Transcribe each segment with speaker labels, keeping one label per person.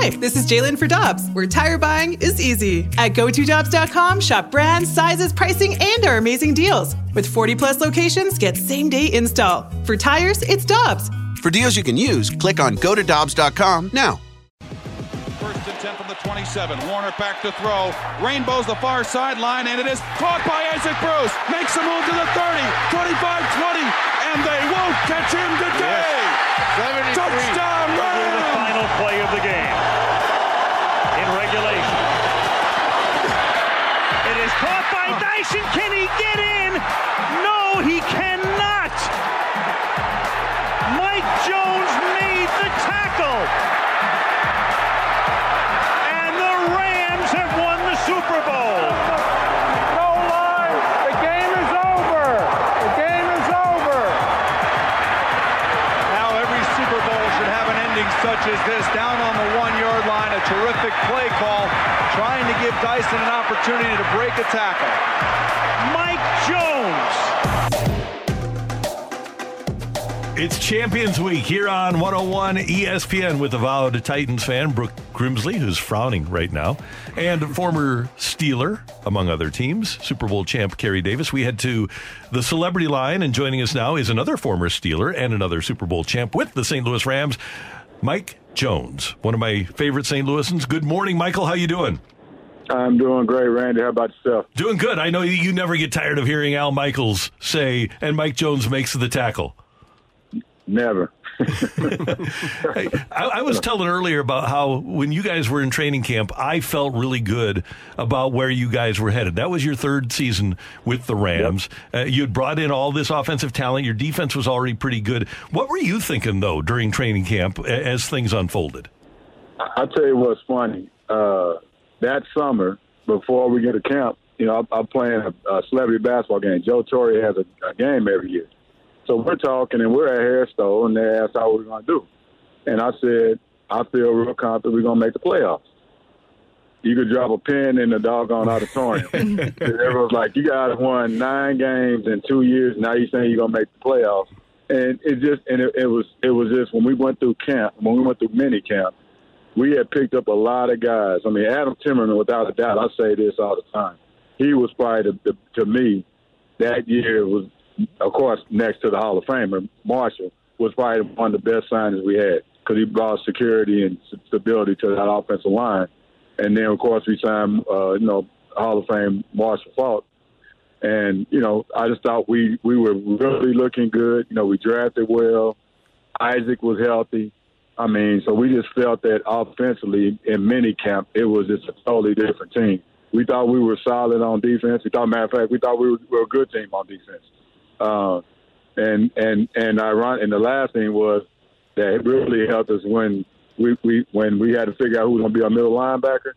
Speaker 1: Hi, this is Jalen for Dobbs, where tire buying is easy. At GoToDobbs.com, shop brands, sizes, pricing, and our amazing deals. With 40 plus locations, get same day install. For tires, it's Dobbs.
Speaker 2: For deals you can use, click on GoToDobbs.com now.
Speaker 3: First and 10 from the 27. Warner back to throw. Rainbows the far sideline, and it is caught by Isaac Bruce. Makes a move to the 30, 25 20, and they won't catch him today.
Speaker 4: Yes.
Speaker 3: Touchdown,
Speaker 4: Rams! Play of the game in regulation. It is caught by Dyson. Can he get in? No, he cannot. Mike Jones made the tackle. And the Rams have won the Super Bowl.
Speaker 5: As this. Down on the one-yard line, a terrific play call, trying to give Dyson an opportunity to break a tackle.
Speaker 4: Mike Jones.
Speaker 6: It's Champions Week here on 101 ESPN with avowed Titans fan Brooke Grimsley, who's frowning right now, and former Steeler, among other teams, Super Bowl champ Kerry Davis. We head to the celebrity line, and joining us now is another former Steeler and another Super Bowl champ with the St. Louis Rams, Mike Jones, one of my favorite St. Louisans. Good morning, Michael. How you doing?
Speaker 7: I'm doing great, Randy. How about yourself?
Speaker 6: Doing good. I know you never get tired of hearing Al Michaels say, and Mike Jones makes the tackle.
Speaker 7: Never.
Speaker 6: I, I, was telling earlier about how when you guys were in training camp, I felt really good about where you guys were headed. That was your third season with the Rams. Yep. Uh, you had brought in all this offensive talent. Your defense was already pretty good. What were you thinking, though, during training camp as things unfolded?
Speaker 7: I'll tell you what's funny. Uh, that summer, before we get to camp, you know, I'm, playing a, a, celebrity basketball game. Joe Torre has a, a game every year. So we're talking, and we're at Hairstone, and they asked how we're going to do. And I said, I feel real confident we're going to make the playoffs. You could drop a pin in the doggone auditorium. Everyone's like, you guys won nine games in two years. Now you're saying you're going to make the playoffs. And it just, and it, it was, it was just when we went through camp, when we went through mini camp, we had picked up a lot of guys. I mean, Adam Timmerman, without a doubt, I say this all the time. He was probably, the, the, to me, that year was of course, next to the Hall of Famer, Marshall was probably one of the best signings we had because he brought security and stability to that offensive line. And then, of course, we signed, uh, you know, Hall of Fame Marshall Faulk. And, you know, I just thought we, we were really looking good. You know, we drafted well. Isaac was healthy. I mean, so we just felt that offensively in minicamp, it was just a totally different team. We thought we were solid on defense. We thought, matter of fact, we thought we were, we were a good team on defense. Uh, and and and ironic, and the last thing was that it really helped us when we, we when we had to figure out who was going to be our middle linebacker,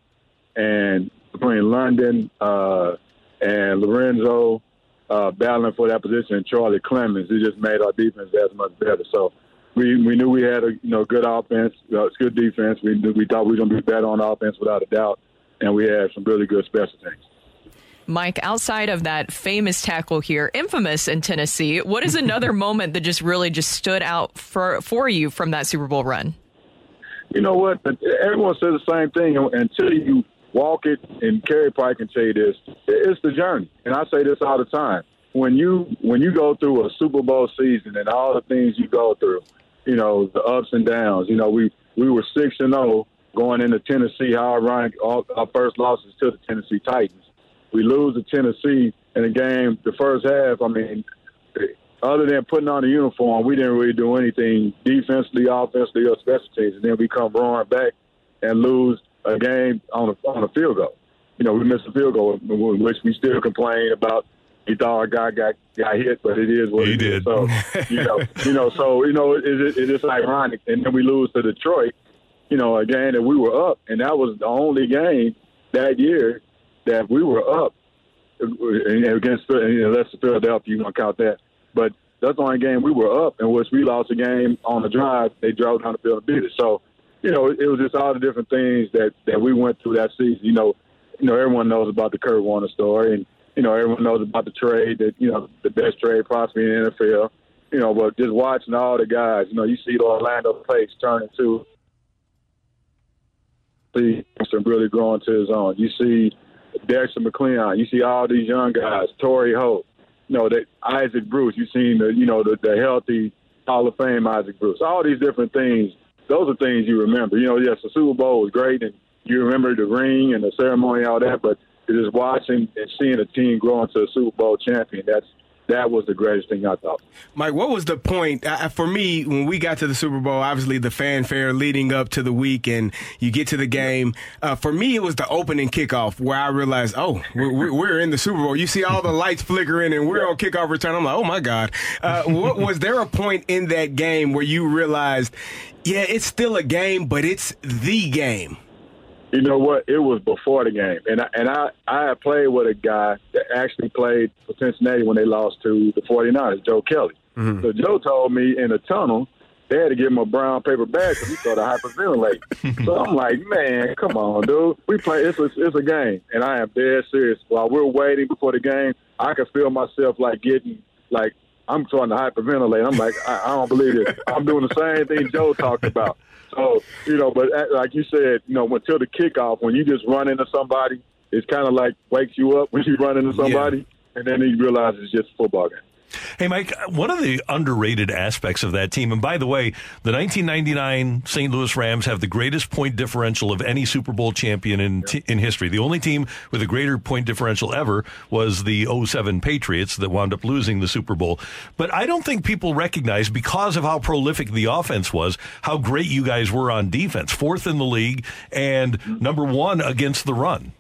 Speaker 7: and between London uh, and Lorenzo uh, battling for that position, and Charlie Clemons, it just made our defense that much better. So we we knew we had a you know good offense, uh, good defense. We knew, we thought we were going to be better on offense without a doubt, and we had some really good special teams.
Speaker 8: Mike, outside of that famous tackle here, infamous in Tennessee, what is another moment that just really just stood out for for you from that Super Bowl run?
Speaker 7: You know what? Everyone says the same thing until you walk it. And Kerry Pike can tell you this: it's the journey. And I say this all the time. When you when you go through a Super Bowl season and all the things you go through, you know the ups and downs. You know we we were six and zero going into Tennessee. How ironic! All, our first losses to the Tennessee Titans we lose to Tennessee in a game, the first half, I mean, other than putting on a uniform, we didn't really do anything defensively, offensively, or special teams. And then we come roaring back and lose a game on a, on a field goal. You know, we missed a field goal, which we still complain about. He thought our guy got got hit, but it is what
Speaker 6: he
Speaker 7: it
Speaker 6: did.
Speaker 7: Is. So you know, you know, so you know, it, it, it is ironic. And then we lose to Detroit. You know, a game that we were up, and that was the only game that year that we were up against unless Philadelphia, you want to count that. But that's the only game we were up in which we lost a game on the drive. They drove down the field and beat us. So, you know, it was just all the different things that that we went through that season. You know, you know, everyone knows about the Kurt Warner story, and you know, everyone knows about the trade that you know the best trade possibly in the NFL. You know, but just watching all the guys, you know, you see the Orlando Pace turn into really growing to his own. You see Dexter McCleon. Uh, you see all these young guys, Torry Holt. You know, that Isaac Bruce. You've seen the you know the, the healthy Hall of Fame Isaac Bruce. All these different things. Those are things you remember. You know, yes, the Super Bowl was great, and you remember the ring and the ceremony, all that. But just watching and seeing a team grow into a Super Bowl champion, that's that was the greatest thing I thought.
Speaker 9: Mike, what was the point uh, for me when we got to the Super Bowl? Obviously, the fanfare leading up to the week, and you get to the game. Uh, for me, it was the opening kickoff where I realized, oh, we're, we're, in the Super Bowl. You see all the lights flickering, and we're on kickoff return. I'm like, oh my god. Uh, what, was there a point in that game where you realized, yeah, it's still a game, but it's the game?
Speaker 7: You know what? It was before the game, and I, and I I had played with a guy that actually played for Cincinnati when they lost to the 49ers, Joe Kelly. Mm-hmm. So Joe told me in the tunnel they had to give him a brown paper bag because he started hyperventilating. so I'm like, man, come on, dude. We play. It's a, it's a game, and I am dead serious. While we're waiting before the game, I can feel myself like getting like I'm trying to hyperventilate. I'm like, I, I don't believe it. I'm doing the same thing Joe talked about. So, you know, but uh, like you said, you know, until the kickoff, when you just run into somebody, it's kind of like wakes you up when you run into somebody, yeah. and then you realize it's just a football game.
Speaker 6: Hey, Mike, one of the underrated aspects of that team, and by the way, the 1999 St. Louis Rams have the greatest point differential of any Super Bowl champion in t- in history. The only team with a greater point differential ever was the 07 Patriots that wound up losing the Super Bowl. But I don't think people recognize, because of how prolific the offense was, how great you guys were on defense. Fourth in the league and number one against the run.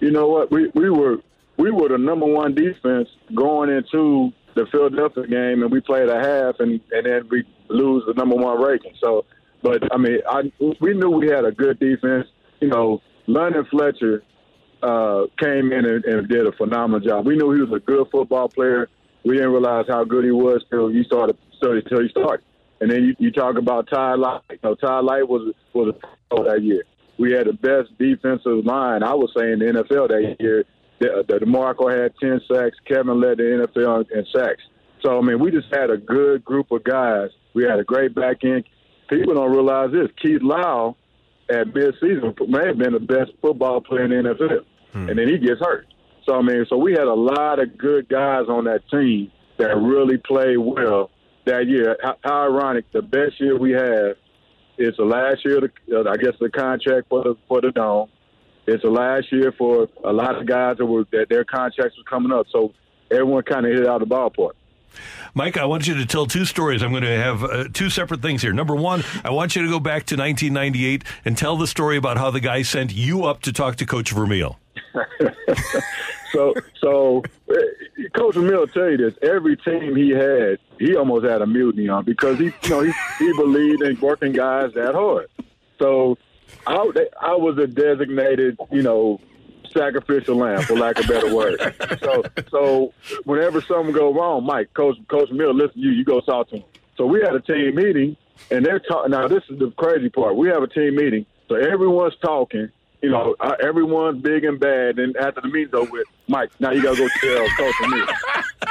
Speaker 7: You know what? We, we were we were the number one defense going into the Philadelphia game, and we played a half, and and then we lose the number one ranking. So, but I mean, I we knew we had a good defense. You know, London Fletcher uh, came in and, and did a phenomenal job. We knew he was a good football player. We didn't realize how good he was till you started study till he started. And then you, you talk about Todd Lyght. You know, Todd Lyght was was a pro that year. We had the best defensive line I was saying in the NFL that year the, the D'Marco had 10 sacks. Kevin led the NFL in sacks. So, I mean, we just had a good group of guys. We had a great back end. People don't realize this. Keith Lyle at midseason may have been the best football player in the NFL. Hmm. And then he gets hurt. So, I mean, so we had a lot of good guys on that team that really played well that year. How, how ironic, the best year we have is the last year, the, I guess, the contract for the for the Dome it's the last year for a lot of guys that were that their contracts were coming up. So everyone kind of hit out of the ballpark.
Speaker 6: Mike, I want you to tell two stories. I'm going to have uh, two separate things here. Number one, I want you to go back to 1998 and tell the story about how the guy sent you up to talk to Coach Vermeil.
Speaker 7: so, so uh, Coach Vermeil will tell you this: every team he had, he almost had a mutiny on because he, you know, he, he believed in working guys that hard. So I, I was a designated, you know, sacrificial lamb, for lack of better word. so, so whenever something go wrong, Mike, Coach Coach Mill, listen to you. You go talk to him. So we had a team meeting, and they're talking. Now this is the crazy part. We have a team meeting, so everyone's talking. You know, everyone's big and bad. And after the meeting's over with, Mike, now you gotta go tell Coach Mill.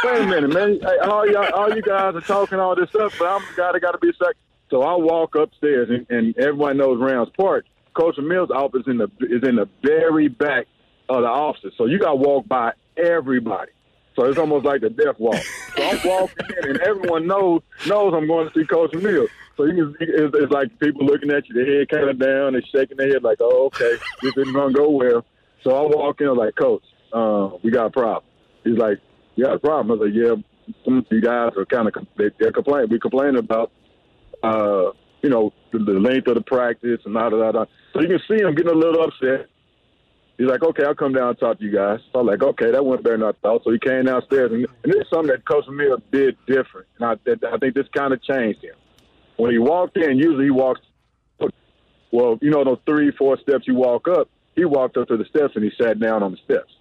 Speaker 7: Wait a minute, man. Hey, all y'all, all you guys are talking all this stuff, but I'm the guy that got to be a second. So I walk upstairs, and, and everyone knows Rams Park. Coach Mills' office in the is in the very back of the office, so you got to walk by everybody. So it's almost like the death walk. So I'm walking in, and everyone knows knows I'm going to see Coach Mills. So you can, it's, it's like people looking at you, their head kind of down, they're shaking their head like, "Oh, okay, this isn't gonna go well." So I walk in, I'm like, "Coach, uh, we got a problem." He's like, "You got a problem?" I was like, "Yeah, some of you guys are kind of they, they're complaining. We complaining about, uh, you know, the, the length of the practice and da da da." So you can see him getting a little upset. He's like, okay, I'll come down and talk to you guys. So I'm like, okay, that went better than I thought. So he came downstairs, and, and this is something that Coach Mill did different. And I, I think this kind of changed him. When he walked in, usually he walks, well, you know, those three, four steps you walk up, he walked up to the steps and he sat down on the steps.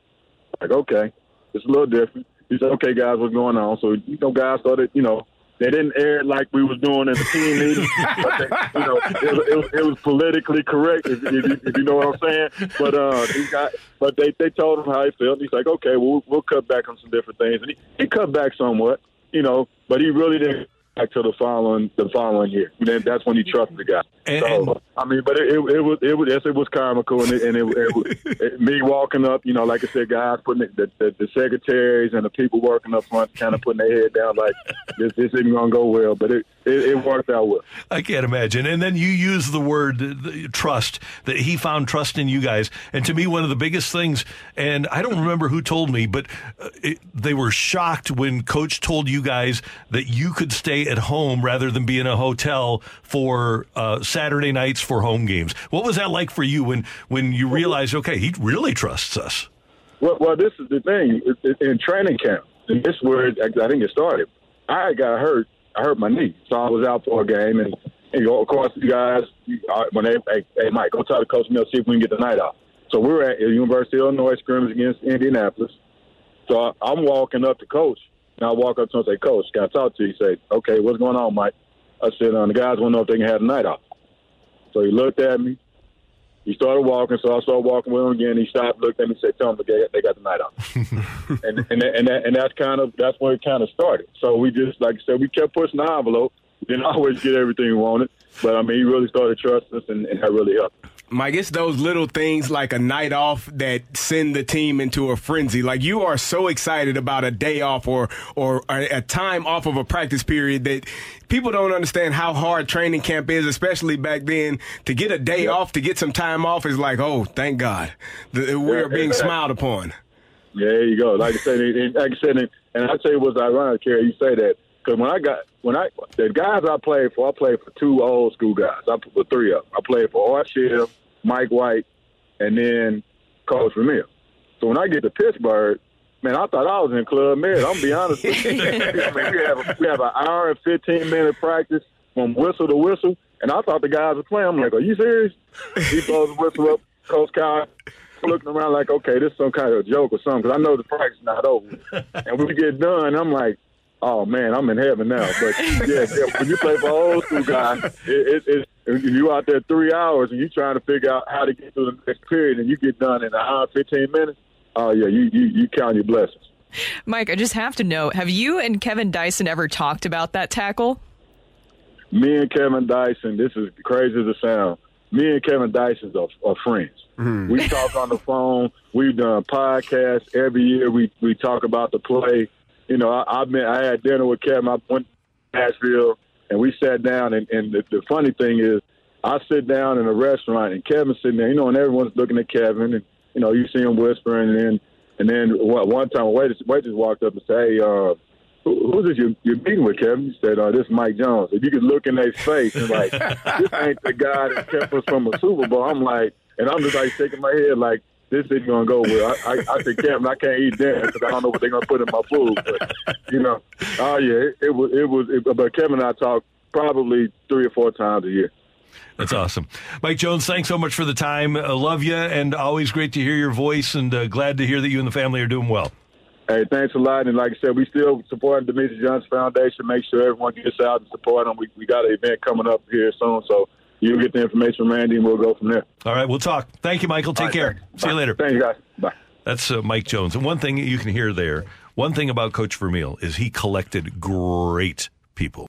Speaker 7: Like, okay, it's a little different. He said, okay, guys, what's going on? So, you know, guys started, you know, they didn't air it like we was doing in the team meeting. but they, you know, it, it, it, was politically correct, if, if, if, you know what I'm saying. But uh, he got, but they they told him how he felt. And he's like, okay, we'll we'll cut back on some different things, and he, he cut back somewhat, you know. But he really didn't back to the following the following year. Then that's when you trust the guy.
Speaker 6: And-
Speaker 7: so I mean, but it, it, it was it was yes, it was comical, and it, and it, it, was it, me walking up, you know, like I said, guys putting the, the the secretaries and the people working up front, kind of putting their head down, like this this isn't gonna go well, but it it, it worked out well.
Speaker 6: I can't imagine. And then you use the word trust, that he found trust in you guys. And to me, one of the biggest things, and I don't remember who told me, but uh, it, they were shocked when coach told you guys that you could stay at home rather than be in a hotel for uh, Saturday nights for home games. What was that like for you when, when you realized, okay, he really trusts us?
Speaker 7: Well, well, this is the thing in training camp. And this is where I think it started. I got hurt. I hurt my knee, so I was out for a game. And, and of course, you guys, when they, hey, hey, Mike, go talk to Coach Mill, see if we can get the night off. So we were at the University of Illinois scrimmage against Indianapolis. So I, I'm walking up to Coach, and I walk up to him and say, Coach, can I talk to you? He said, Okay, what's going on, Mike? I said, um, the guys want to know if they can have the night off. So he looked at me. He started walking, so I started walking with him again. He stopped, looked at me, said, "Tell them they got, they got the night off." and and and, that, and that's kind of that's where it kind of started. So we just, like I said, we kept pushing the envelope. Didn't always get everything we wanted, but I mean, he really started trusting us, and, and that really helped.
Speaker 9: Mike, it's those little things like a night off that send the team into a frenzy. Like you are so excited about a day off or or a, time off of a practice period that people don't understand how hard training camp is, especially back then. To get a day off, to get some time off, is like, oh, thank God, we're
Speaker 7: Yeah,
Speaker 9: being smiled upon.
Speaker 7: Yeah, there you go. Like I said, like I said, and, and I tell you what's ironic, Kerry. You say that because when I got when I the guys I played for, I played for two old school guys. I put three of them. I played for Art Shell, Mike White, and then Coach Vermeil. So when I get to Pittsburgh, man, I thought I was in Club Med. I'm gonna be honest with you. I mean, we have we have an hour and fifteen minute practice from whistle to whistle, and I thought the guys were playing. I'm like, are you serious? He blows the whistle up. Coach Kyle looking around like, okay, this is some kind of joke or something, because I know the practice is not over. And when we get done, I'm like, oh man, I'm in heaven now. But yeah, yeah when you play for old school guys, it, it, it, you out there three hours and you trying to figure out how to get through the next period, and you get done in an hour fifteen minutes. Oh yeah, you you, you count your blessings.
Speaker 8: Mike, I just have to know have you and Kevin Dyson ever talked about that tackle?
Speaker 7: Me and Kevin Dyson, this is crazy as it sounds. Me and Kevin Dyson are, are friends. Hmm. We talk on the phone. We've done podcasts every year. We we talk about the play. You know, I, I've been. I had dinner with Kevin. I went to Nashville, and we sat down. And, and the, the funny thing is, I sit down in a restaurant, and Kevin's sitting there. You know, and everyone's looking at Kevin, and you know, you see him whispering, and then and then one time, a waitress, waitress walked up and said, "Hey, uh, who, who's this you, you're meeting with, Kevin?" He said, uh, "This is Mike Jones." If you could look in their face and like, this ain't the guy that kept us from a Super Bowl. I'm like, and I'm just like shaking my head like. This isn't gonna go well. I, I, I said, Kevin, I can't eat dinner because I don't know what they're gonna put in my food. But you know, oh yeah, it, it was, it was. It, but Kevin and I talk probably three or four times a year.
Speaker 6: That's awesome. Mike Jones, thanks so much for the time. I love you, and always great to hear your voice, and uh, glad to hear that you and the family are doing well.
Speaker 7: Hey, thanks a lot. And like I said, we still supporting Demetrious Johnson Foundation. Make sure everyone gets out and support them. We, we got an event coming up here soon, so you'll get the information from Randy, and we'll go from there.
Speaker 6: All right, we'll talk. Thank you, Michael. Take
Speaker 7: right,
Speaker 6: care.
Speaker 7: thanks.
Speaker 6: See you
Speaker 7: Bye.
Speaker 6: later.
Speaker 7: Thanks, guys. Bye.
Speaker 6: That's uh, Mike Jones. And one thing you can hear there, one thing about Coach Vermeil is he collected great people.